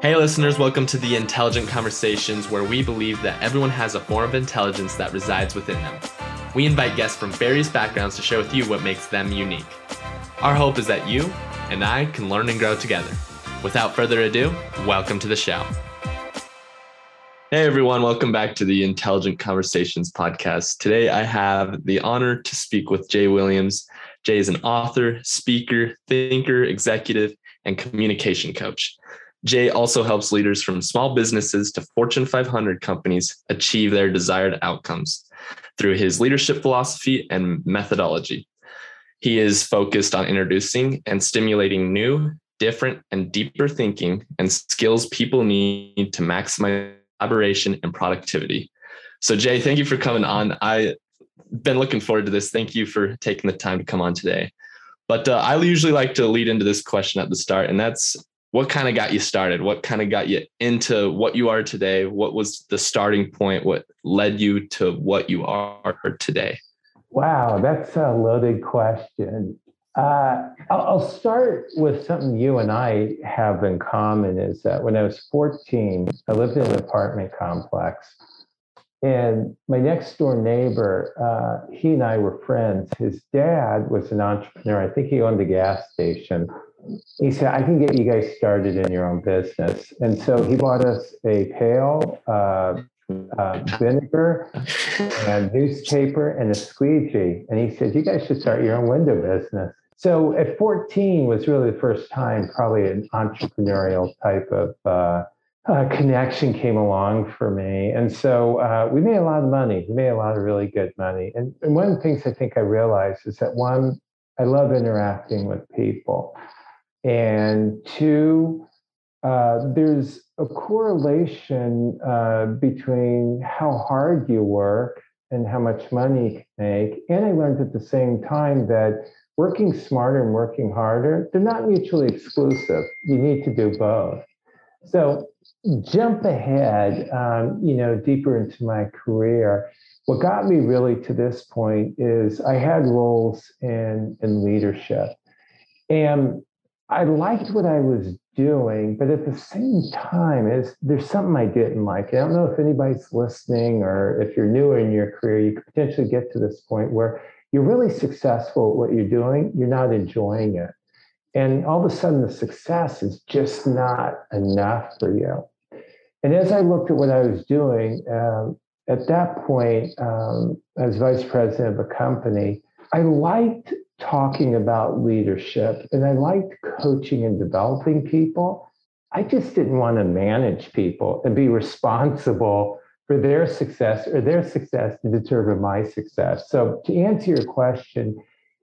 Hey, listeners, welcome to the Intelligent Conversations, where we believe that everyone has a form of intelligence that resides within them. We invite guests from various backgrounds to share with you what makes them unique. Our hope is that you and I can learn and grow together. Without further ado, welcome to the show. Hey everyone, welcome back to the Intelligent Conversations podcast. Today I have the honor to speak with Jay Williams. Jay is an author, speaker, thinker, executive, and communication coach. Jay also helps leaders from small businesses to Fortune 500 companies achieve their desired outcomes through his leadership philosophy and methodology. He is focused on introducing and stimulating new, different, and deeper thinking and skills people need to maximize collaboration and productivity. So, Jay, thank you for coming on. I've been looking forward to this. Thank you for taking the time to come on today. But uh, I usually like to lead into this question at the start, and that's what kind of got you started? What kind of got you into what you are today? What was the starting point? What led you to what you are today? Wow, that's a loaded question. Uh, I'll, start with something you and I have in common is that when I was 14, I lived in an apartment complex. And my next door neighbor, uh, he and I were friends. His dad was an entrepreneur. I think he owned a gas station. He said, I can get you guys started in your own business. And so he bought us a pail, uh, uh, vinegar and newspaper and a squeegee. And he said, You guys should start your own window business. So at 14 was really the first time, probably an entrepreneurial type of uh, uh, connection came along for me. And so uh, we made a lot of money. We made a lot of really good money. And, and one of the things I think I realized is that one, I love interacting with people. And two, uh, there's a correlation uh, between how hard you work and how much money you can make. And I learned at the same time that working smarter and working harder, they're not mutually exclusive. You need to do both. So jump ahead, um, you know, deeper into my career. What got me really to this point is I had roles in in leadership, and I liked what I was doing, but at the same time, is there's something I didn't like. I don't know if anybody's listening, or if you're newer in your career, you could potentially get to this point where you're really successful at what you're doing, you're not enjoying it. And all of a sudden, the success is just not enough for you. And as I looked at what I was doing, um, at that point, um, as vice president of a company, I liked talking about leadership and I liked coaching and developing people. I just didn't want to manage people and be responsible for their success or their success to determine my success. So to answer your question,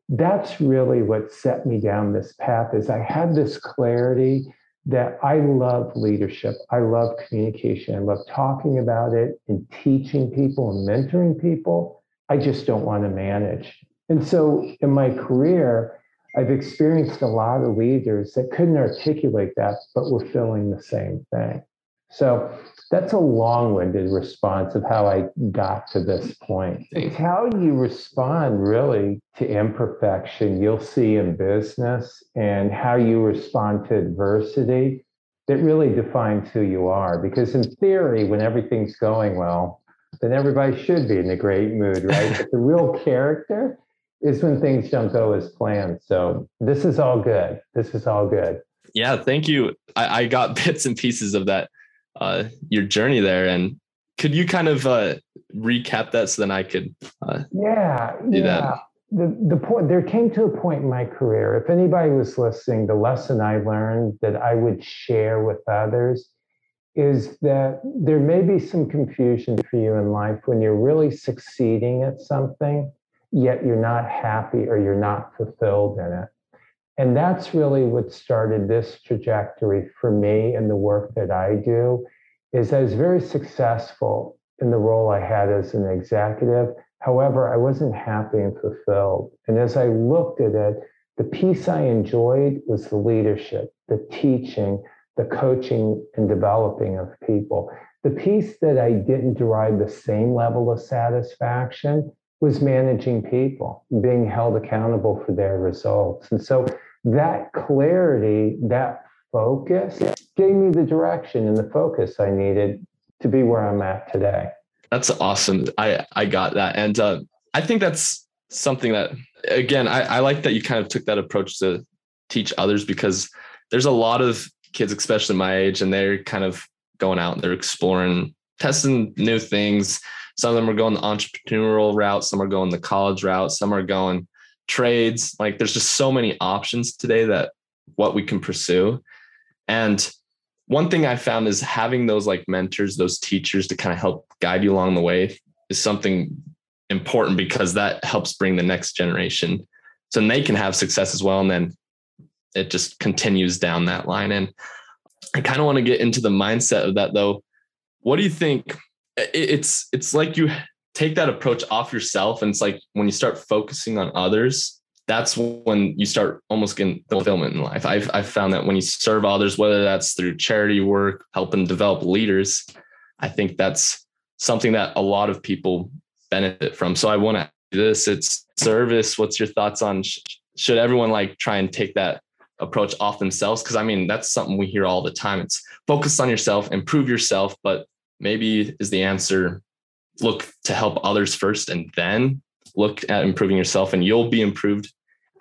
that's really what set me down this path is I had this clarity that I love leadership. I love communication. I love talking about it and teaching people and mentoring people. I just don't want to manage. And so in my career, I've experienced a lot of leaders that couldn't articulate that, but were feeling the same thing. So that's a long-winded response of how I got to this point. It's how you respond really to imperfection you'll see in business and how you respond to adversity that really defines who you are. Because in theory, when everything's going well, then everybody should be in a great mood, right? but the real character is when things don't go as planned. So this is all good. This is all good. Yeah, thank you. I, I got bits and pieces of that uh, your journey there. And could you kind of uh, recap that so then I could uh, yeah do yeah. that? The, the point there came to a point in my career. If anybody was listening, the lesson I learned that I would share with others is that there may be some confusion for you in life when you're really succeeding at something, yet you're not happy or you're not fulfilled in it. And that's really what started this trajectory for me and the work that I do is I was very successful in the role I had as an executive. However, I wasn't happy and fulfilled. And as I looked at it, the piece I enjoyed was the leadership, the teaching, the coaching and developing of people. The piece that I didn't derive the same level of satisfaction was managing people, being held accountable for their results. And so that clarity, that focus gave me the direction and the focus I needed to be where I'm at today. That's awesome. I I got that, and uh, I think that's something that again I, I like that you kind of took that approach to teach others because there's a lot of kids, especially my age, and they're kind of going out and they're exploring, testing new things. Some of them are going the entrepreneurial route, some are going the college route, some are going trades. Like there's just so many options today that what we can pursue. And one thing I found is having those like mentors, those teachers to kind of help guide you along the way is something important because that helps bring the next generation so they can have success as well. And then it just continues down that line. And I kind of want to get into the mindset of that though. What do you think? It's it's like you take that approach off yourself, and it's like when you start focusing on others, that's when you start almost getting fulfillment in life. I've I've found that when you serve others, whether that's through charity work, helping develop leaders, I think that's something that a lot of people benefit from. So I want to this. It's service. What's your thoughts on? Should everyone like try and take that approach off themselves because i mean that's something we hear all the time it's focus on yourself improve yourself but maybe is the answer look to help others first and then look at improving yourself and you'll be improved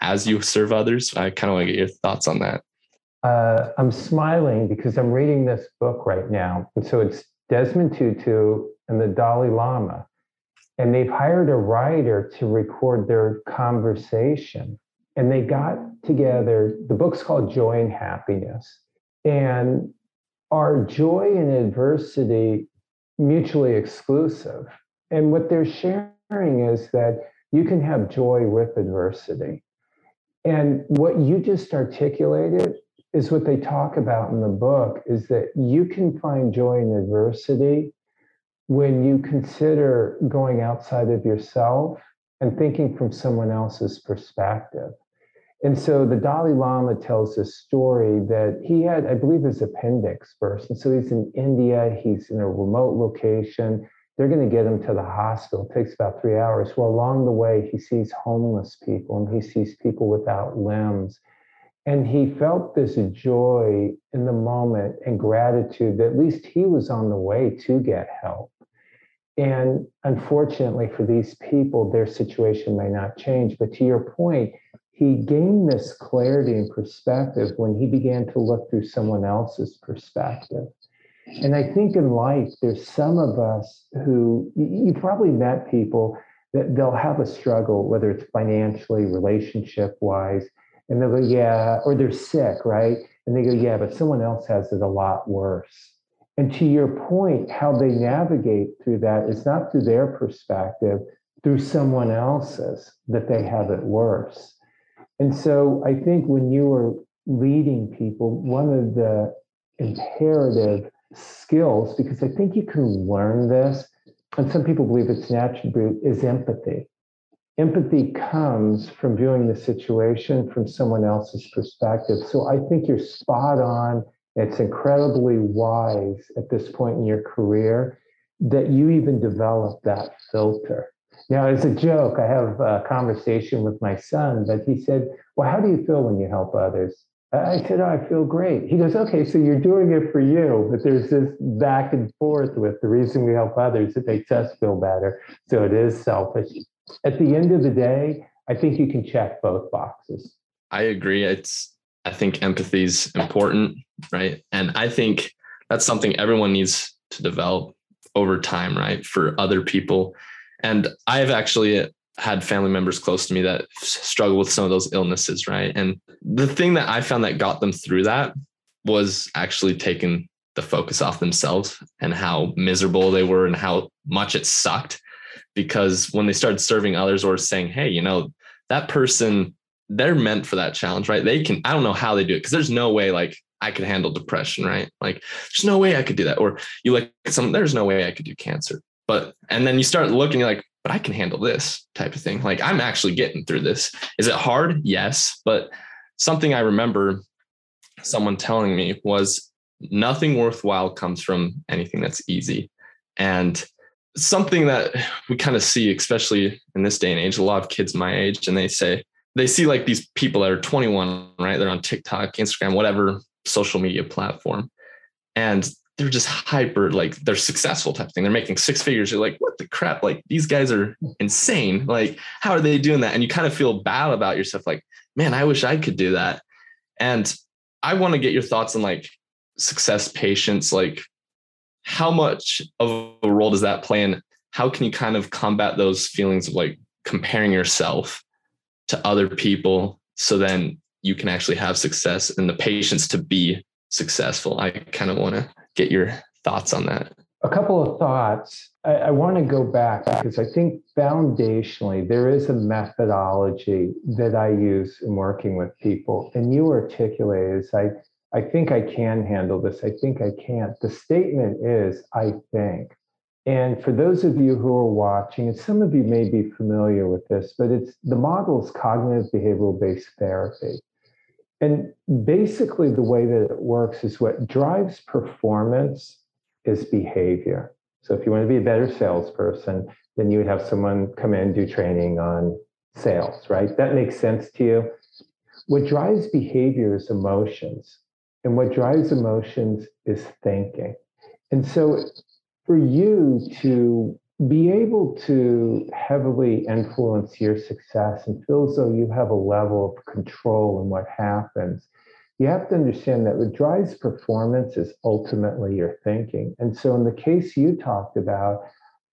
as you serve others i kind of want to get your thoughts on that uh, i'm smiling because i'm reading this book right now and so it's desmond tutu and the dalai lama and they've hired a writer to record their conversation and they got together. The book's called Joy and Happiness. And are joy and adversity mutually exclusive? And what they're sharing is that you can have joy with adversity. And what you just articulated is what they talk about in the book is that you can find joy in adversity when you consider going outside of yourself and thinking from someone else's perspective. And so the Dalai Lama tells this story that he had, I believe, his appendix burst. And so he's in India, he's in a remote location. They're going to get him to the hospital. It takes about three hours. Well, along the way, he sees homeless people and he sees people without limbs. And he felt this joy in the moment and gratitude that at least he was on the way to get help. And unfortunately for these people, their situation may not change. But to your point, he gained this clarity and perspective when he began to look through someone else's perspective. And I think in life, there's some of us who you probably met people that they'll have a struggle, whether it's financially, relationship wise, and they'll go, yeah, or they're sick, right? And they go, yeah, but someone else has it a lot worse. And to your point, how they navigate through that is not through their perspective, through someone else's that they have it worse. And so I think when you are leading people, one of the imperative skills, because I think you can learn this, and some people believe it's an attribute, is empathy. Empathy comes from viewing the situation from someone else's perspective. So I think you're spot on. It's incredibly wise at this point in your career that you even develop that filter. Now, as a joke, I have a conversation with my son, but he said, Well, how do you feel when you help others? I said, oh, I feel great. He goes, Okay, so you're doing it for you, but there's this back and forth with the reason we help others, it makes us feel better. So it is selfish. At the end of the day, I think you can check both boxes. I agree. It's, I think empathy is important, right? And I think that's something everyone needs to develop over time, right? For other people and I've actually had family members close to me that struggle with some of those illnesses, right? And the thing that I found that got them through that was actually taking the focus off themselves and how miserable they were and how much it sucked. Because when they started serving others or saying, hey, you know, that person, they're meant for that challenge, right? They can, I don't know how they do it because there's no way like I could handle depression, right? Like there's no way I could do that. Or you like some, there's no way I could do cancer. But and then you start looking you're like, but I can handle this type of thing. Like I'm actually getting through this. Is it hard? Yes. But something I remember someone telling me was nothing worthwhile comes from anything that's easy. And something that we kind of see, especially in this day and age, a lot of kids my age, and they say, they see like these people that are 21, right? They're on TikTok, Instagram, whatever, social media platform. And they're just hyper, like they're successful type thing. They're making six figures. You're like, what the crap? Like these guys are insane. Like, how are they doing that? And you kind of feel bad about yourself, like, man, I wish I could do that. And I want to get your thoughts on like success patience, like how much of a role does that play in how can you kind of combat those feelings of like comparing yourself to other people so then you can actually have success and the patience to be successful i kind of want to get your thoughts on that? A couple of thoughts. I, I want to go back because i think foundationally there is a methodology that i use in working with people. And you articulate is i i think i can handle this. I think i can't. The statement is i think. And for those of you who are watching, and some of you may be familiar with this, but it's the model is cognitive behavioral based therapy. And basically, the way that it works is what drives performance is behavior. So, if you want to be a better salesperson, then you would have someone come in do training on sales, right? That makes sense to you. What drives behavior is emotions, and what drives emotions is thinking. And so, for you to be able to heavily influence your success and feel as though you have a level of control in what happens, you have to understand that what drives performance is ultimately your thinking. And so, in the case you talked about,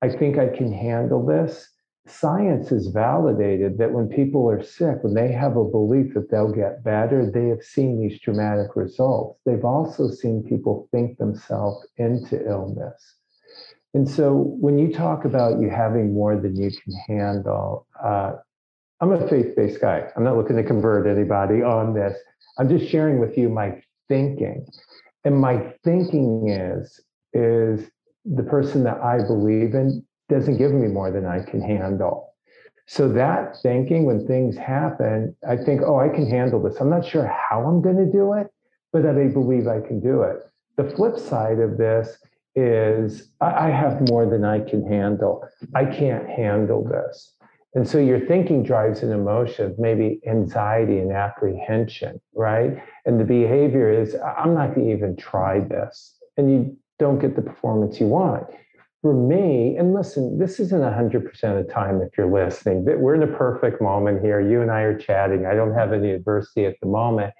I think I can handle this. Science has validated that when people are sick, when they have a belief that they'll get better, they have seen these dramatic results. They've also seen people think themselves into illness. And so when you talk about you having more than you can handle, uh, I'm a faith based guy. I'm not looking to convert anybody on this. I'm just sharing with you my thinking. And my thinking is, is the person that I believe in doesn't give me more than I can handle. So that thinking, when things happen, I think, oh, I can handle this. I'm not sure how I'm going to do it, but I believe I can do it. The flip side of this is I, have more than I can handle. I can't handle this. And so your thinking drives an emotion, maybe anxiety and apprehension, right? And the behavior is, I'm not going to even try this. And you don't get the performance you want. For me, and listen, this isn't 100% of the time if you're listening, but we're in a perfect moment here. You and I are chatting. I don't have any adversity at the moment.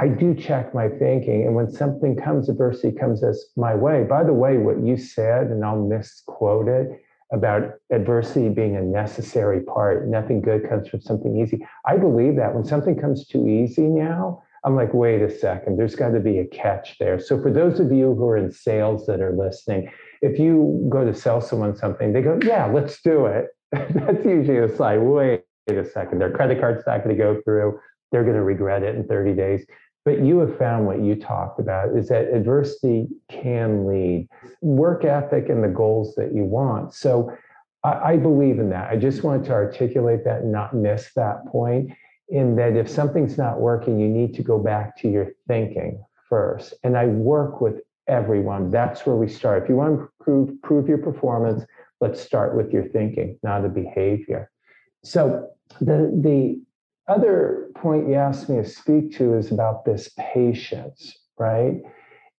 I do check my thinking. And when something comes, adversity comes as my way. By the way, what you said, and I'll misquote it about adversity being a necessary part, nothing good comes from something easy. I believe that when something comes too easy now, I'm like, wait a second, there's got to be a catch there. So, for those of you who are in sales that are listening, if you go to sell someone something, they go, yeah, let's do it. That's usually a sign, wait a second, their credit card's not going to go through. They're going to regret it in 30 days. But you have found what you talked about is that adversity can lead work ethic and the goals that you want. So I, I believe in that. I just wanted to articulate that and not miss that point in that if something's not working, you need to go back to your thinking first. And I work with everyone. That's where we start. If you want to prove, prove your performance, let's start with your thinking, not a behavior. So the the other point you asked me to speak to is about this patience, right?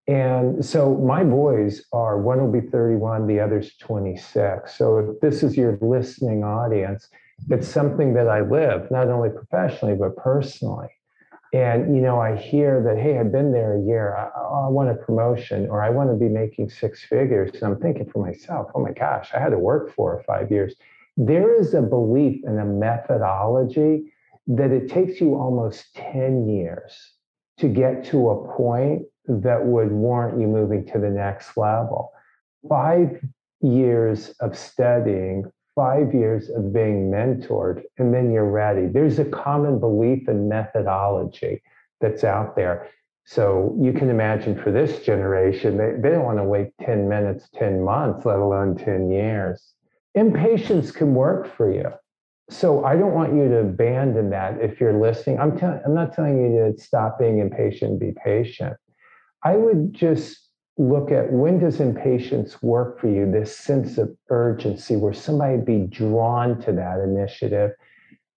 And so my boys are one will be 31, the other's 26. So if this is your listening audience, it's something that I live, not only professionally, but personally. And, you know, I hear that, hey, I've been there a year. I, I want a promotion or I want to be making six figures. And I'm thinking for myself, oh my gosh, I had to work four or five years. There is a belief and a methodology that it takes you almost 10 years to get to a point that would warrant you moving to the next level. Five years of studying, five years of being mentored, and then you're ready. There's a common belief and methodology that's out there. So you can imagine for this generation, they, they don't want to wait 10 minutes, 10 months, let alone 10 years. Impatience can work for you so I don't want you to abandon that if you're listening. I'm telling I'm not telling you to stop being impatient, be patient. I would just look at when does impatience work for you, this sense of urgency where somebody be drawn to that initiative.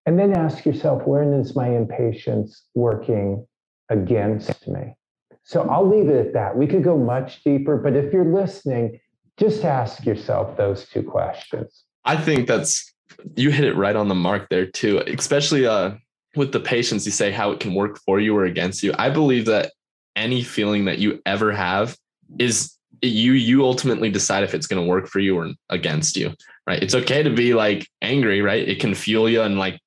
And then ask yourself, when is my impatience working against me? So I'll leave it at that. We could go much deeper, but if you're listening, just ask yourself those two questions. I think that's you hit it right on the mark there too, especially uh, with the patience. You say how it can work for you or against you. I believe that any feeling that you ever have is you you ultimately decide if it's going to work for you or against you right it's okay to be like angry right it can fuel you and like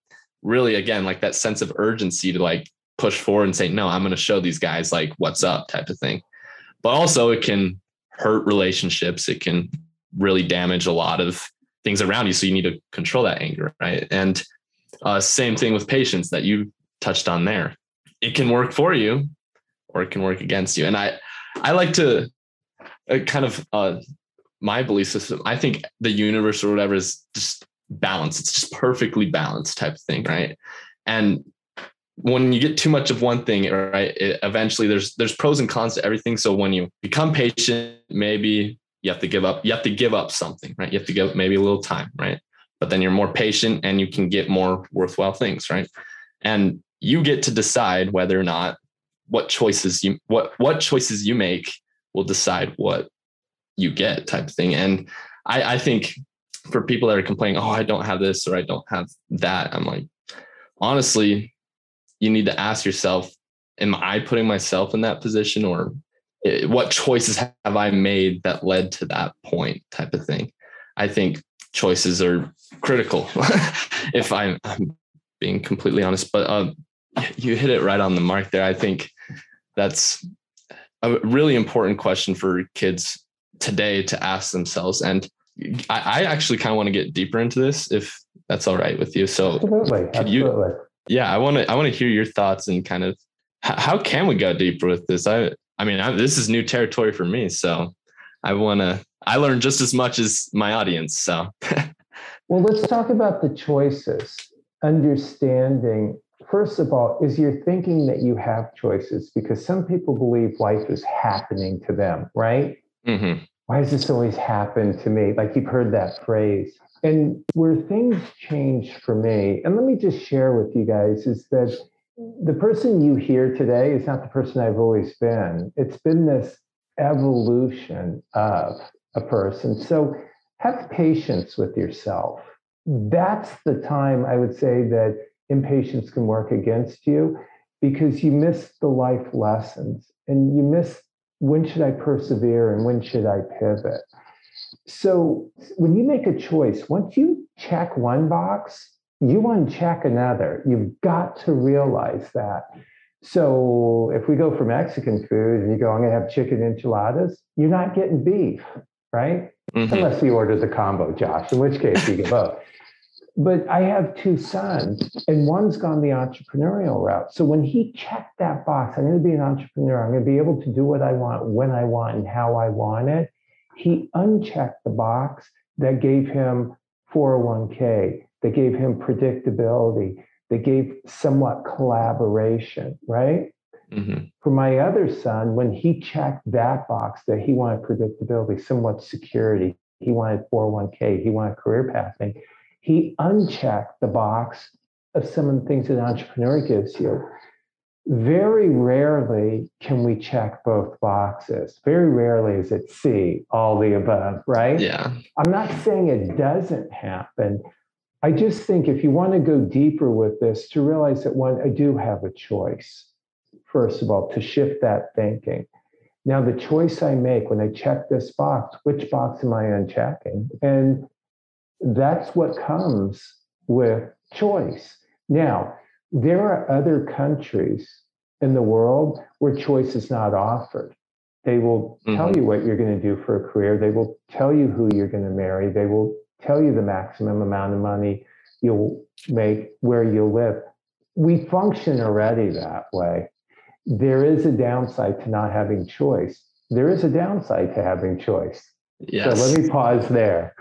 really again like that sense of urgency to like push forward and say no i'm going to show these guys like what's up type of thing but also it can hurt relationships it can really damage a lot of things around you so you need to control that anger right and uh, same thing with patience that you touched on there it can work for you or it can work against you and i i like to uh, kind of uh, my belief system. I think the universe or whatever is just balanced. It's just perfectly balanced type of thing, right? And when you get too much of one thing, right, it, eventually there's there's pros and cons to everything. So when you become patient, maybe you have to give up. You have to give up something, right? You have to give maybe a little time, right? But then you're more patient and you can get more worthwhile things, right? And you get to decide whether or not what choices you what what choices you make will decide what you get type of thing. And I, I think for people that are complaining, oh, I don't have this or I don't have that, I'm like, honestly, you need to ask yourself, am I putting myself in that position or what choices have I made that led to that point type of thing? I think choices are critical if I'm, I'm, being completely honest, but um, you hit it right on the mark there. I think that's a really important question for kids today to ask themselves. And I, I actually kind of want to get deeper into this if that's all right with you. So absolutely, could absolutely. you, yeah, I want to, I want to hear your thoughts and kind of how can we go deeper with this? I, I mean, I, this is new territory for me. So I want to, I learn just as much as my audience. So, well, let's talk about the choices, understanding first of all, is you're thinking that you have choices because some people believe life is happening to them, right? Mm-hmm. Why does this always happen to me? Like you've heard that phrase. And where things change for me, and let me just share with you guys, is that the person you hear today is not the person I've always been. It's been this evolution of a person. So have patience with yourself. That's the time I would say that impatience can work against you because you miss the life lessons and you miss when should I persevere and when should I pivot. So when you make a choice, once you check one box, you uncheck another. You've got to realize that. So if we go for Mexican food and you go, I'm going to have chicken enchiladas, you're not getting beef, right? Mm-hmm. Unless you order the combo, Josh, in which case you get both but I have two sons, and one's gone the entrepreneurial route. So when he checked that box, I'm going to be an entrepreneur, I'm going to be able to do what I want, when I want, and how I want it, he unchecked the box that gave him 401k, that gave him predictability, that gave somewhat collaboration, right? Mm-hmm. For my other son, when he checked that box that he wanted predictability, somewhat security, he wanted 401k, he wanted career pathing he unchecked the box of some of the things that an entrepreneur gives you. Very rarely can we check both boxes. Very rarely is it C, all the above, right? Yeah. I'm not saying it doesn't happen. I just think if you want to go deeper with this, to realize that one, I do have a choice, first of all, to shift that thinking. Now, the choice I make when I check this box, which box am I unchecking? And that's what comes with choice. Now, there are other countries in the world where choice is not offered. They will mm-hmm. tell you what you're going to do for a career. They will tell you who you're going to marry. They will tell you the maximum amount of money you'll make, where you'll live. We function already that way. There is a downside to not having choice. There is a downside to having choice. Yes. So let me pause there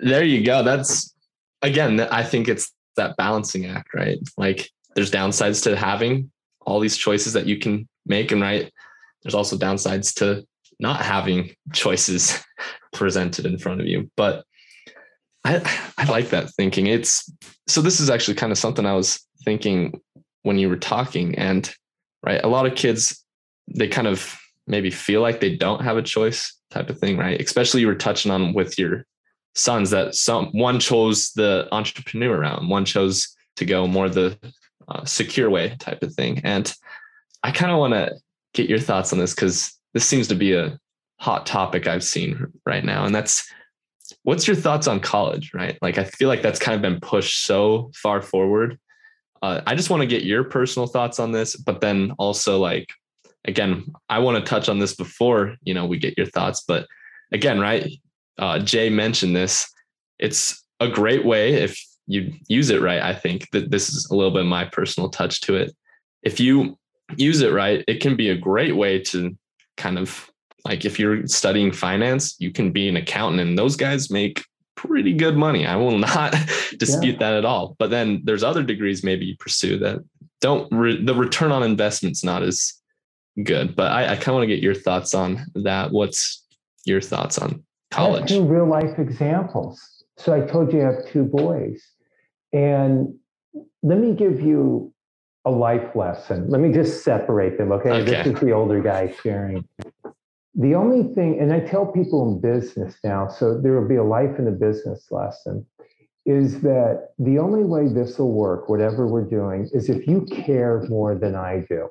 there you go. That's again, I think it's that balancing act, right? Like there's downsides to having all these choices that you can make, and right, there's also downsides to not having choices presented in front of you. But I I like that thinking. It's so this is actually kind of something I was thinking when you were talking, and right, a lot of kids they kind of maybe feel like they don't have a choice type of thing, right? Especially you were touching on with your sons that some one chose the entrepreneur route, one chose to go more the uh, secure way type of thing. And I kind of want to get your thoughts on this because this seems to be a hot topic I've seen right now. And that's what's your thoughts on college, right? Like, I feel like that's kind of been pushed so far forward. Uh, I just want to get your personal thoughts on this, but then also like, again, I want to touch on this before, you know, we get your thoughts, but again, right. Uh, Jay mentioned this. It's a great way if you use it right. I think that this is a little bit my personal touch to it. If you use it right, it can be a great way to kind of like if you're studying finance, you can be an accountant, and those guys make pretty good money. I will not dispute yeah. that at all. But then there's other degrees maybe you pursue that don't re- the return on investment's not as good. But I, I kind of want to get your thoughts on that. What's your thoughts on college? Two real life examples. So I told you I have two boys, and let me give you a life lesson. Let me just separate them. Okay, okay. this is the older guy sharing. The only thing, and I tell people in business now, so there will be a life in a business lesson, is that the only way this will work, whatever we're doing, is if you care more than I do.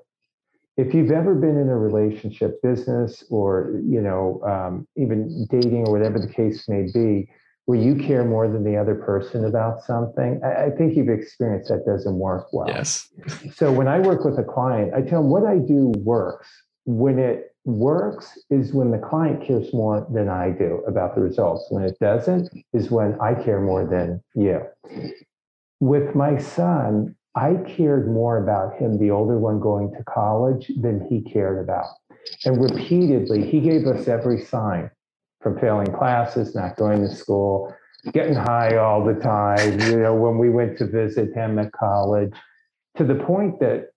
If you've ever been in a relationship, business, or you know, um, even dating, or whatever the case may be, where you care more than the other person about something, I, I think you've experienced that doesn't work well. Yes. so when I work with a client, I tell them what I do works when it works is when the client cares more than I do about the results. When it doesn't is when I care more than you. With my son, I cared more about him, the older one going to college, than he cared about. And repeatedly, he gave us every sign from failing classes, not going to school, getting high all the time, you know, when we went to visit him at college, to the point that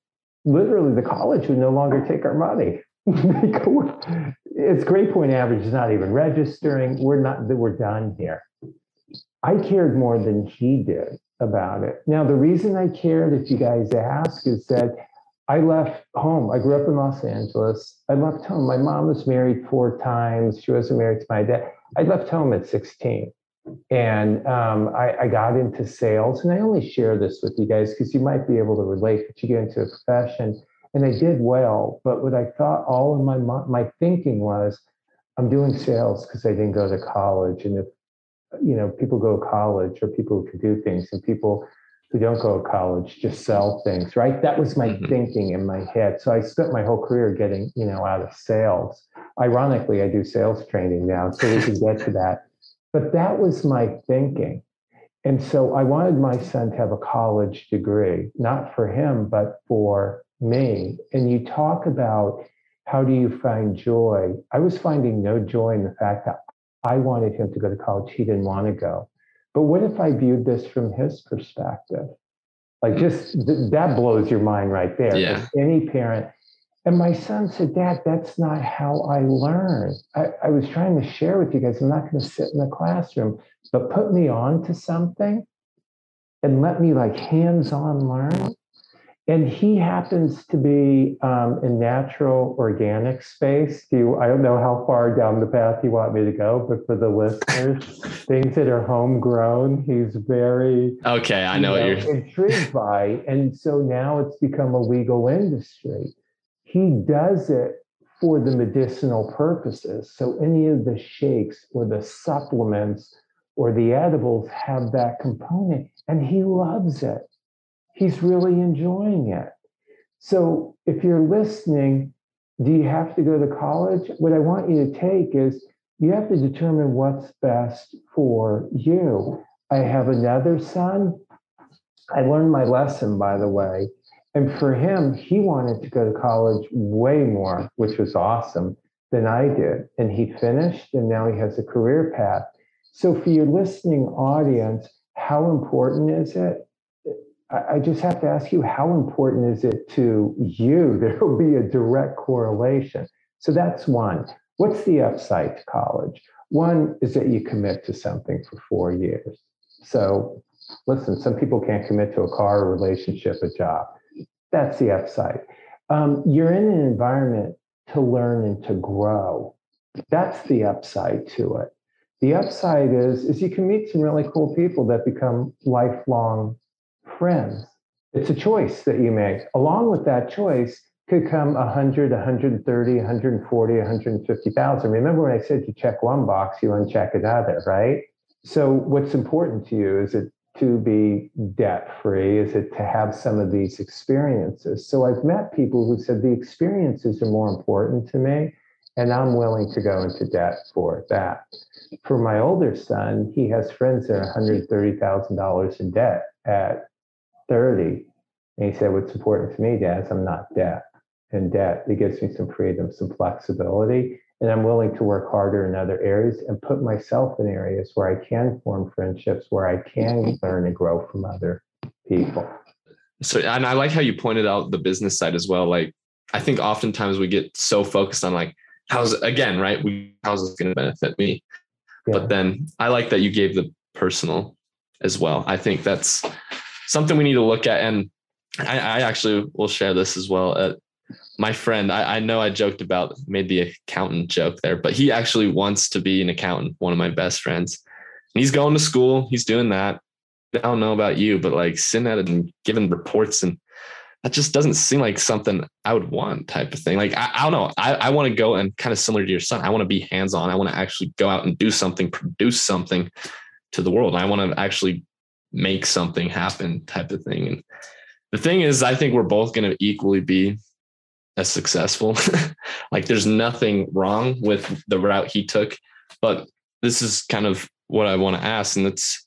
literally the college would no longer take our money. It's grade point average is not even registering. We're not that we're done here. I cared more than he did about it. Now, the reason I cared, if you guys ask, is that I left home. I grew up in Los Angeles. I left home. My mom was married four times. She wasn't married to my dad. I left home at 16. And um, I, I, got into sales. And I only share this with you guys because you might be able to relate, but you get into a profession and I did well. But what I thought all in my my thinking was, I'm doing sales because I didn't go to college, and if you know people go to college or people who can do things, and people who don't go to college just sell things, right? That was my mm-hmm. thinking in my head. So I spent my whole career getting you know out of sales. Ironically, I do sales training now, so we can get to that. But that was my thinking. And so I wanted my son to have a college degree, not for him, but for me. And you talk about how do you find joy? I was finding no joy in the fact that I wanted him to go to college. He didn't want to go. But what if I viewed this from his perspective? Like, just th- that blows your mind right there. Yeah. Any parent. And my son said, Dad, that's not how I learn. I, I was trying to share with you guys, I'm not going to sit in the classroom, but put me on to something and let me like hands on learn and he happens to be um, in natural organic space. Do you, I don't know how far down the path you want me to go, but for the listeners, things that are homegrown, he's very okay. I know, you know, you're intrigued by, and so now it's become a legal industry. He does it for the medicinal purposes. So any of the shakes or the supplements or the edibles have that component, and he loves it he's really enjoying it. So if you're listening, do you have to go to college? What I want you to take is you have to determine what's best for you. I have another son. I learned my lesson, by the way. And for him, he wanted to go to college way more, which was awesome, than I did. And he finished, and now he has a career path. So, for your listening audience, how important is it? I just have to ask you, how important is it to you? There will be a direct correlation. So that's one. What's the upside to college? One is that you commit to something for four years. So listen, some people can't commit to a car, a relationship, a job. That's the upside. Um, you're in an environment to learn and to grow. That's the upside to it. The upside is, is you can meet some really cool people that become lifelong friends. It's a choice that you make. Along with that choice could come 100, 130, 140, 150,000. Remember when I said you check one box, you uncheck another, right? So what's important to you? Is it to be debt free? Is it to have some of these experiences? So I've met people who said the experiences are more important to me, and I'm willing to go into debt for that for my older son, he has friends that are $130,000 in debt at 30. And he said, What's important to me, Dad, is I'm not debt in debt. It gives me some freedom, some flexibility. And I'm willing to work harder in other areas and put myself in areas where I can form friendships, where I can learn and grow from other people. So, and I like how you pointed out the business side as well. Like, I think oftentimes we get so focused on like, how's again, right? We how's this going to benefit me? But then I like that you gave the personal as well. I think that's something we need to look at. And I, I actually will share this as well. Uh, my friend, I, I know I joked about made the accountant joke there, but he actually wants to be an accountant, one of my best friends. And he's going to school, he's doing that. I don't know about you, but like sitting at it and giving reports and that just doesn't seem like something I would want type of thing. Like, I, I don't know. I, I want to go and kind of similar to your son, I want to be hands on. I want to actually go out and do something, produce something to the world. I want to actually make something happen type of thing. And the thing is, I think we're both going to equally be as successful. like, there's nothing wrong with the route he took. But this is kind of what I want to ask. And it's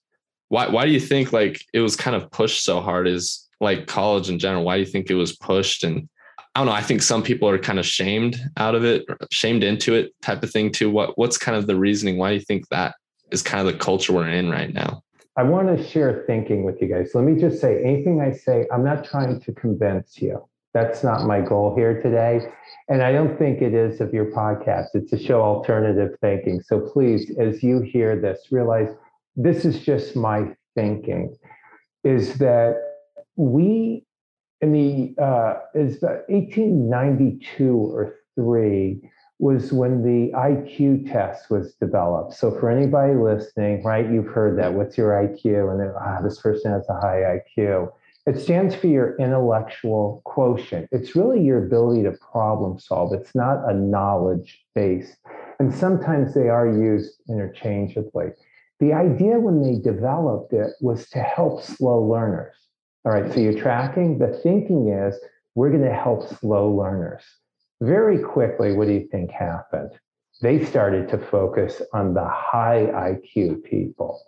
why, why do you think like it was kind of pushed so hard is like college in general? Why do you think it was pushed? And I don't know. I think some people are kind of shamed out of it, shamed into it, type of thing too. What What's kind of the reasoning? Why do you think that is kind of the culture we're in right now? I want to share thinking with you guys. Let me just say anything I say, I'm not trying to convince you. That's not my goal here today. And I don't think it is of your podcast. It's to show alternative thinking. So please, as you hear this, realize this is just my thinking is that we in the uh, is the 1892 or three was when the IQ test was developed. So for anybody listening, right, you've heard that. What's your IQ? And then ah, this person has a high IQ. It stands for your intellectual quotient. It's really your ability to problem solve. It's not a knowledge base. And sometimes they are used interchangeably. The idea when they developed it was to help slow learners. All right, so you're tracking. The thinking is we're going to help slow learners. Very quickly, what do you think happened? They started to focus on the high IQ people.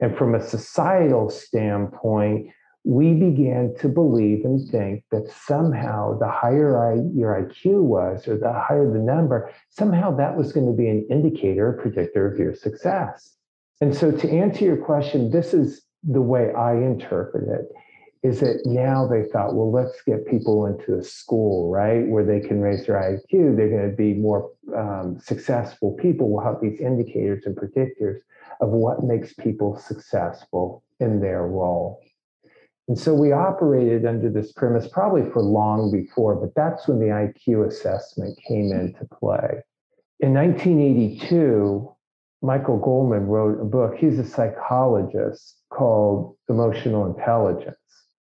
And from a societal standpoint, we began to believe and think that somehow the higher I, your IQ was, or the higher the number, somehow that was going to be an indicator, a predictor of your success. And so, to answer your question, this is the way I interpret it is that now they thought, well, let's get people into a school, right, where they can raise their IQ. They're going to be more um, successful people. We'll have these indicators and predictors of what makes people successful in their role. And so we operated under this premise probably for long before, but that's when the IQ assessment came into play. In 1982, Michael Goleman wrote a book. He's a psychologist called Emotional Intelligence.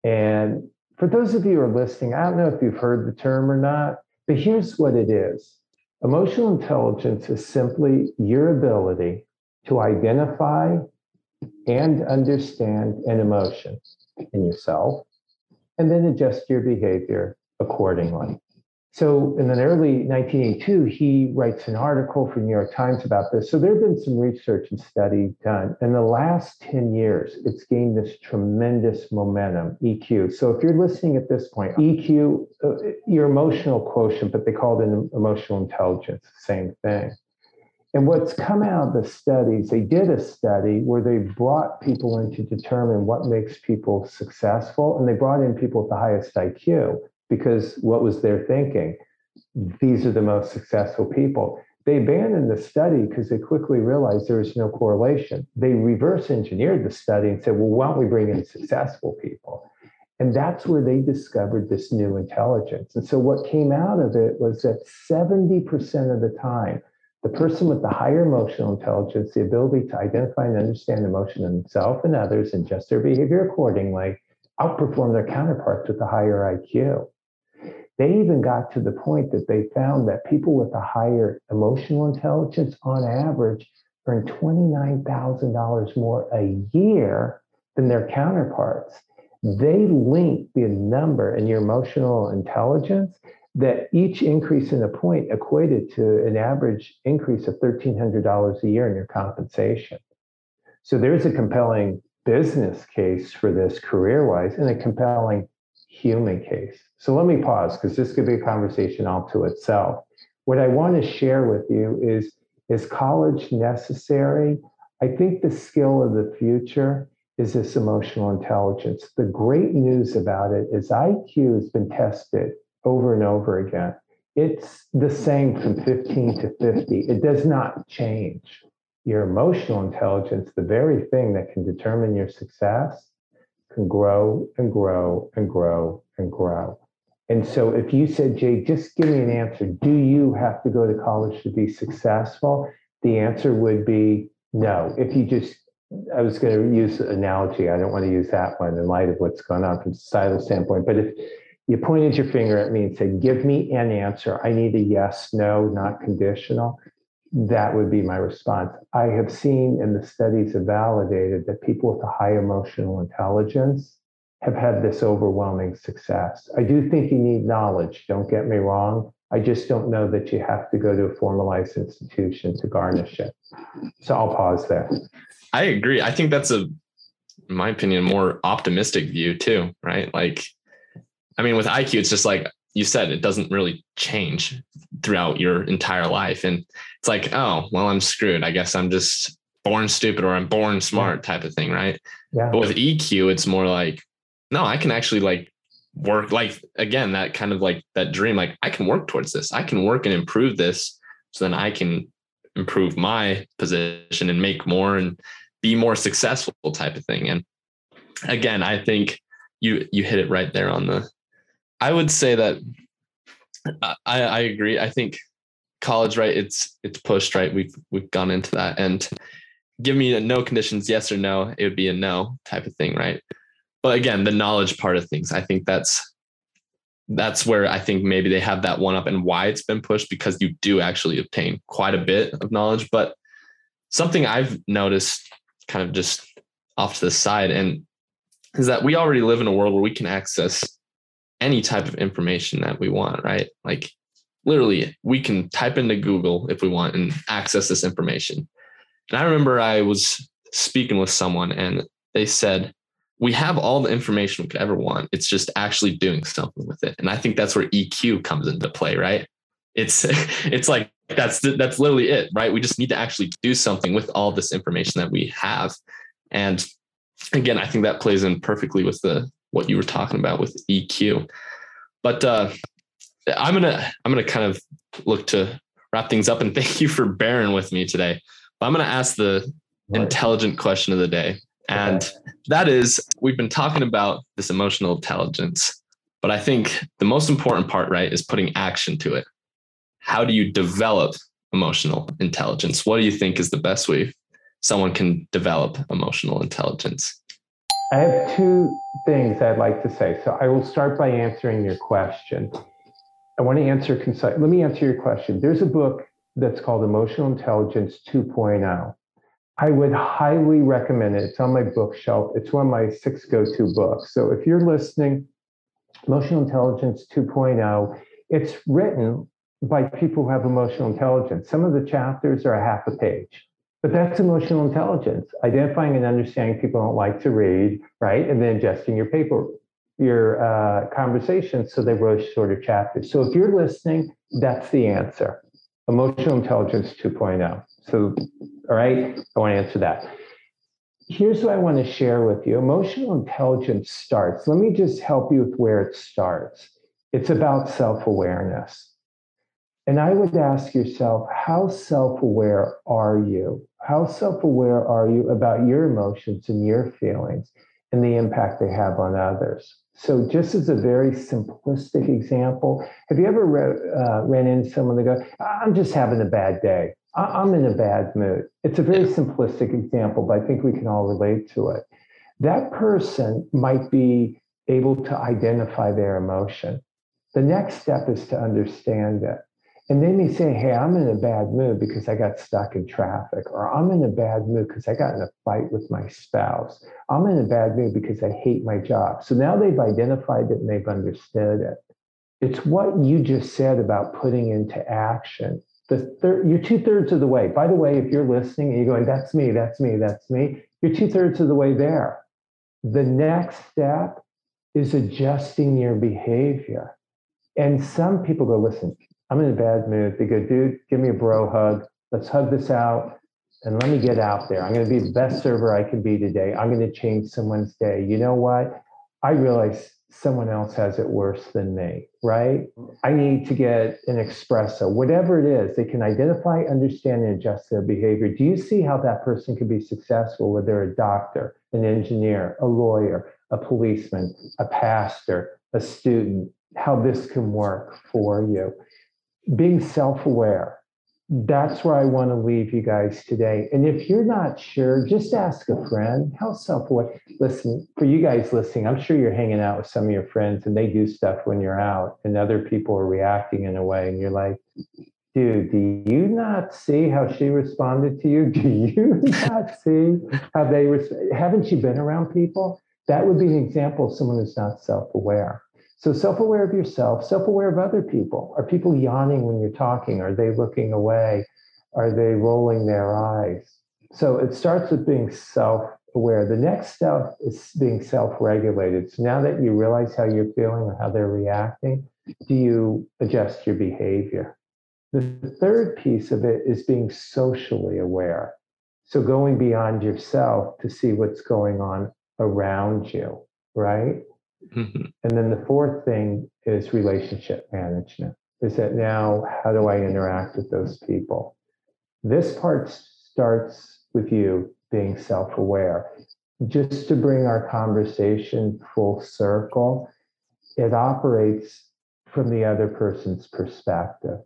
And for those of you who are listening, I don't know if you've heard the term or not, but here's what it is emotional intelligence is simply your ability to identify and understand an emotion in yourself and then adjust your behavior accordingly. So in the early 1982, he writes an article for the New York Times about this. So there have been some research and study done. In the last 10 years, it's gained this tremendous momentum, EQ. So if you're listening at this point, EQ, uh, your emotional quotient, but they call it an emotional intelligence, same thing. And what's come out of the studies, they did a study where they brought people in to determine what makes people successful, and they brought in people with the highest IQ because what was their thinking? These are the most successful people. They abandoned the study because they quickly realized there was no correlation. They reverse engineered the study and said, well, why don't we bring in successful people? And that's where they discovered this new intelligence. And so what came out of it was that 70% of the time, the person with the higher emotional intelligence, the ability to identify and understand emotion in themselves and others and adjust their behavior accordingly, outperform their counterparts with a higher IQ. They even got to the point that they found that people with a higher emotional intelligence, on average, earn $29,000 more a year than their counterparts. They link the number in your emotional intelligence that each increase in a point equated to an average increase of $1,300 a year in your compensation. So there's a compelling business case for this career wise and a compelling human case. So let me pause because this could be a conversation all to itself. What I want to share with you is is college necessary? I think the skill of the future is this emotional intelligence. The great news about it is IQ has been tested over and over again. It's the same from 15 to 50. It does not change. Your emotional intelligence, the very thing that can determine your success, can grow and grow and grow and grow. And so if you said, Jay, just give me an answer, do you have to go to college to be successful? The answer would be no. If you just, I was going to use an analogy. I don't want to use that one in light of what's going on from societal standpoint. But if you pointed your finger at me and said, give me an answer, I need a yes, no, not conditional that would be my response. I have seen and the studies have validated that people with a high emotional intelligence have had this overwhelming success. I do think you need knowledge, don't get me wrong. I just don't know that you have to go to a formalized institution to garnish it. So I'll pause there. I agree. I think that's a, in my opinion, more optimistic view too, right? Like, I mean, with IQ, it's just like you said, it doesn't really change throughout your entire life. And it's like, oh, well, I'm screwed. I guess I'm just born stupid or I'm born smart type of thing, right? Yeah. But with EQ, it's more like, no, I can actually like work like again, that kind of like that dream, like I can work towards this. I can work and improve this so then I can improve my position and make more and be more successful type of thing. And again, I think you you hit it right there on the I would say that uh, I, I agree. I think college, right? It's it's pushed, right? We've we've gone into that, and give me a no conditions, yes or no. It would be a no type of thing, right? But again, the knowledge part of things, I think that's that's where I think maybe they have that one up, and why it's been pushed because you do actually obtain quite a bit of knowledge. But something I've noticed, kind of just off to the side, and is that we already live in a world where we can access any type of information that we want, right? Like literally, we can type into Google if we want and access this information. And I remember I was speaking with someone and they said, we have all the information we could ever want. It's just actually doing something with it. And I think that's where EQ comes into play, right? It's it's like that's that's literally it, right? We just need to actually do something with all this information that we have. And again, I think that plays in perfectly with the what you were talking about with EQ. But uh, I'm gonna I'm gonna kind of look to wrap things up and thank you for bearing with me today. But I'm gonna ask the right. intelligent question of the day, and okay. that is we've been talking about this emotional intelligence, but I think the most important part, right, is putting action to it. How do you develop emotional intelligence? What do you think is the best way someone can develop emotional intelligence? I have two things I'd like to say. So I will start by answering your question. I want to answer concise. Let me answer your question. There's a book that's called Emotional Intelligence 2.0. I would highly recommend it. It's on my bookshelf. It's one of my six go-to books. So if you're listening, Emotional Intelligence 2.0, it's written by people who have emotional intelligence. Some of the chapters are a half a page. But that's emotional intelligence, identifying and understanding people don't like to read, right? And then adjusting your paper, your uh, so they wrote shorter chapters. So if you're listening, that's the answer. Emotional intelligence 2.0. So, all right, I want to answer that. Here's what I want to share with you. Emotional intelligence starts. Let me just help you with where it starts. It's about self awareness. And I would ask yourself, how self aware are you? How self aware are you about your emotions and your feelings and the impact they have on others? So, just as a very simplistic example, have you ever re- uh, ran into someone that goes, "I'm just having a bad day. I- I'm in a bad mood." It's a very simplistic example, but I think we can all relate to it. That person might be able to identify their emotion. The next step is to understand it. And they may say, Hey, I'm in a bad mood because I got stuck in traffic, or I'm in a bad mood because I got in a fight with my spouse. I'm in a bad mood because I hate my job. So now they've identified it and they've understood it. It's what you just said about putting into action. The third, you're two thirds of the way. By the way, if you're listening and you're going, that's me, that's me, that's me, you're two thirds of the way there. The next step is adjusting your behavior. And some people go, listen, I'm in a bad mood. They go, dude, give me a bro hug. Let's hug this out and let me get out there. I'm going to be the best server I can be today. I'm going to change someone's day. You know what? I realize someone else has it worse than me, right? I need to get an espresso, whatever it is. They can identify, understand, and adjust their behavior. Do you see how that person can be successful, whether they're a doctor, an engineer, a lawyer, a policeman, a pastor, a student, how this can work for you? Being self aware. That's where I want to leave you guys today. And if you're not sure, just ask a friend. How self aware? Listen, for you guys listening, I'm sure you're hanging out with some of your friends and they do stuff when you're out and other people are reacting in a way. And you're like, dude, do you not see how she responded to you? Do you not see how they, res- haven't you been around people? That would be an example of someone who's not self aware. So self aware of yourself, self aware of other people. Are people yawning when you're talking? Are they looking away? Are they rolling their eyes? So it starts with being self aware. The next step is being self regulated. So now that you realize how you're feeling or how they're reacting, do you adjust your behavior? The third piece of it is being socially aware. So going beyond yourself to see what's going on around you, right? Mm-hmm. And then the fourth thing is relationship management. Is that now how do I interact with those people? This part starts with you being self aware. Just to bring our conversation full circle, it operates from the other person's perspective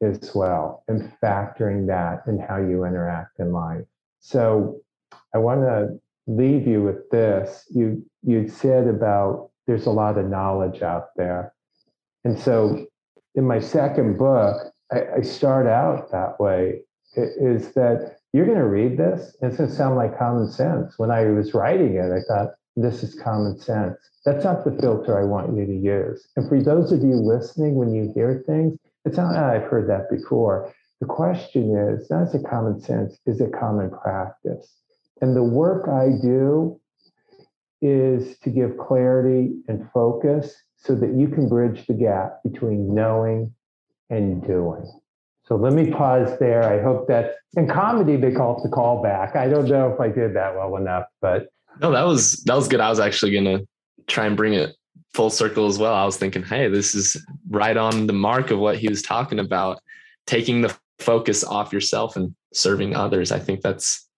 as well and factoring that in how you interact in life. So I want to leave you with this. You you said about there's a lot of knowledge out there, and so in my second book, I, I start out that way. Is that you're going to read this? It's going to sound like common sense. When I was writing it, I thought this is common sense. That's not the filter I want you to use. And for those of you listening, when you hear things, it's not, oh, I've heard that before. The question is, is it common sense, is it common practice? And the work I do is to give clarity and focus so that you can bridge the gap between knowing and doing. So let me pause there. I hope that in comedy they call it the callback. I don't know if I did that well enough, but no, that was that was good. I was actually gonna try and bring it full circle as well. I was thinking, hey, this is right on the mark of what he was talking about, taking the focus off yourself and serving others. I think that's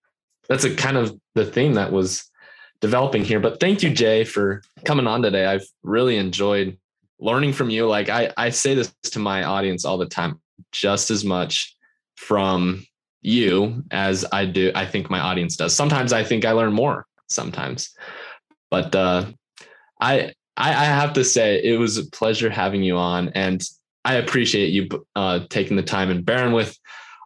that's a kind of the theme that was developing here. But thank you, Jay, for coming on today. I've really enjoyed learning from you. Like I, I say this to my audience all the time, just as much from you as I do, I think my audience does. Sometimes I think I learn more sometimes. But uh, I, I I have to say it was a pleasure having you on, and I appreciate you uh, taking the time and bearing with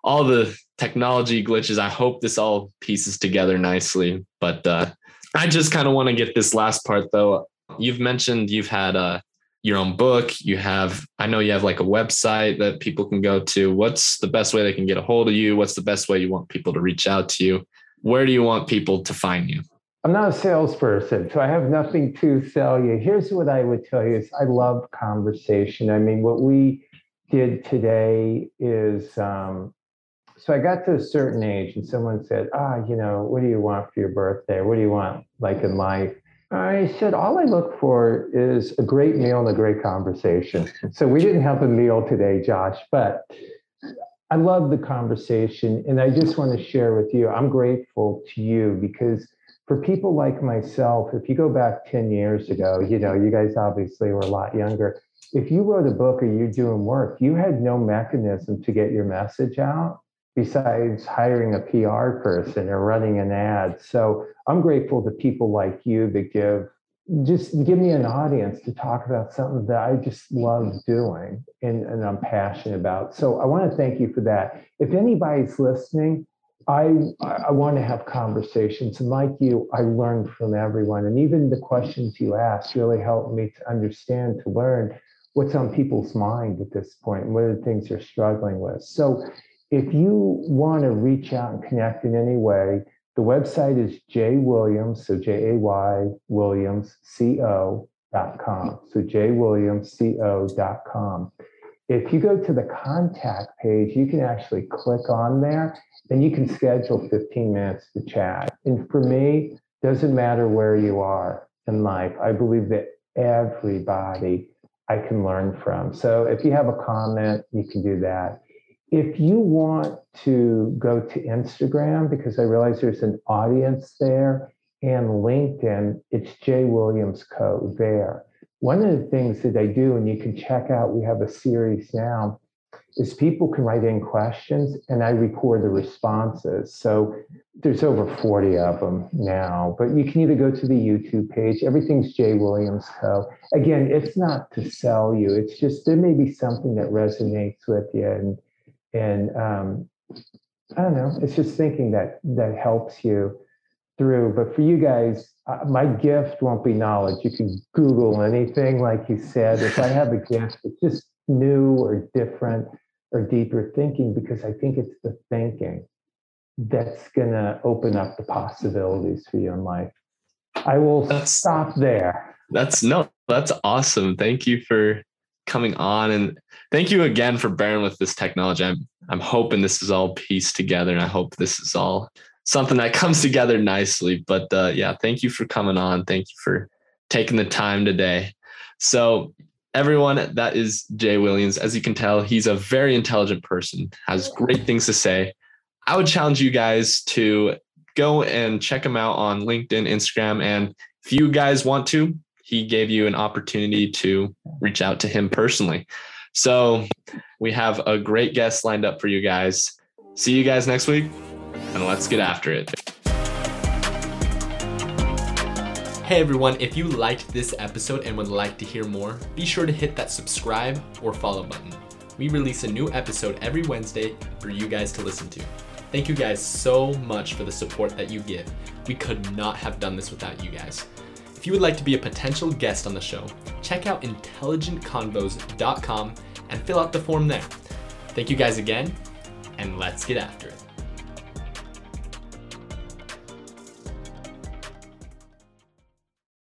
all the technology glitches. I hope this all pieces together nicely. But uh, I just kind of want to get this last part though. You've mentioned you've had uh, your own book. You have, I know you have like a website that people can go to. What's the best way they can get a hold of you? What's the best way you want people to reach out to you? Where do you want people to find you? I'm not a salesperson, so I have nothing to sell you. Here's what I would tell you is I love conversation. I mean, what we did today is um, so I got to a certain age and someone said, ah, you know, what do you want for your birthday? What do you want like in life? I said, all I look for is a great meal and a great conversation. So we didn't have a meal today, Josh, but I love the conversation. And I just want to share with you, I'm grateful to you because for people like myself, if you go back 10 years ago, you know, you guys obviously were a lot younger. If you wrote a book or you're doing work, you had no mechanism to get your message out besides hiring a PR person or running an ad. So I'm grateful to people like you that give just give me an audience to talk about something that I just love doing and, and I'm passionate about. So I want to thank you for that. If anybody's listening, I I want to have conversations. And like you, I learn from everyone. And even the questions you ask really help me to understand, to learn what's on people's mind at this point and what are the things they're struggling with. So if you want to reach out and connect in any way, the website is Jay Williams, so J A Y Williams C O dot com. So J Williams C O dot com. If you go to the contact page, you can actually click on there and you can schedule 15 minutes to chat. And for me, doesn't matter where you are in life. I believe that everybody I can learn from. So if you have a comment, you can do that. If you want to go to Instagram, because I realize there's an audience there, and LinkedIn, it's Jay Williams Co. there. One of the things that I do, and you can check out, we have a series now, is people can write in questions and I record the responses. So there's over 40 of them now, but you can either go to the YouTube page, everything's Jay Williams Co. Again, it's not to sell you, it's just there may be something that resonates with you. And, and um, I don't know, it's just thinking that that helps you through. But for you guys, uh, my gift won't be knowledge. You can Google anything, like you said. If I have a gift, it's just new or different or deeper thinking because I think it's the thinking that's going to open up the possibilities for you in life. I will that's, stop there. That's no, that's awesome. Thank you for coming on and thank you again for bearing with this technology. I'm I'm hoping this is all pieced together and I hope this is all something that comes together nicely. But uh, yeah, thank you for coming on. Thank you for taking the time today. So everyone, that is Jay Williams. As you can tell, he's a very intelligent person, has great things to say. I would challenge you guys to go and check him out on LinkedIn, Instagram. And if you guys want to, he gave you an opportunity to reach out to him personally. So we have a great guest lined up for you guys. See you guys next week, and let's get after it. Hey everyone, if you liked this episode and would like to hear more, be sure to hit that subscribe or follow button. We release a new episode every Wednesday for you guys to listen to. Thank you guys so much for the support that you give. We could not have done this without you guys. If you would like to be a potential guest on the show, check out intelligentconvos.com and fill out the form there. Thank you guys again, and let's get after it.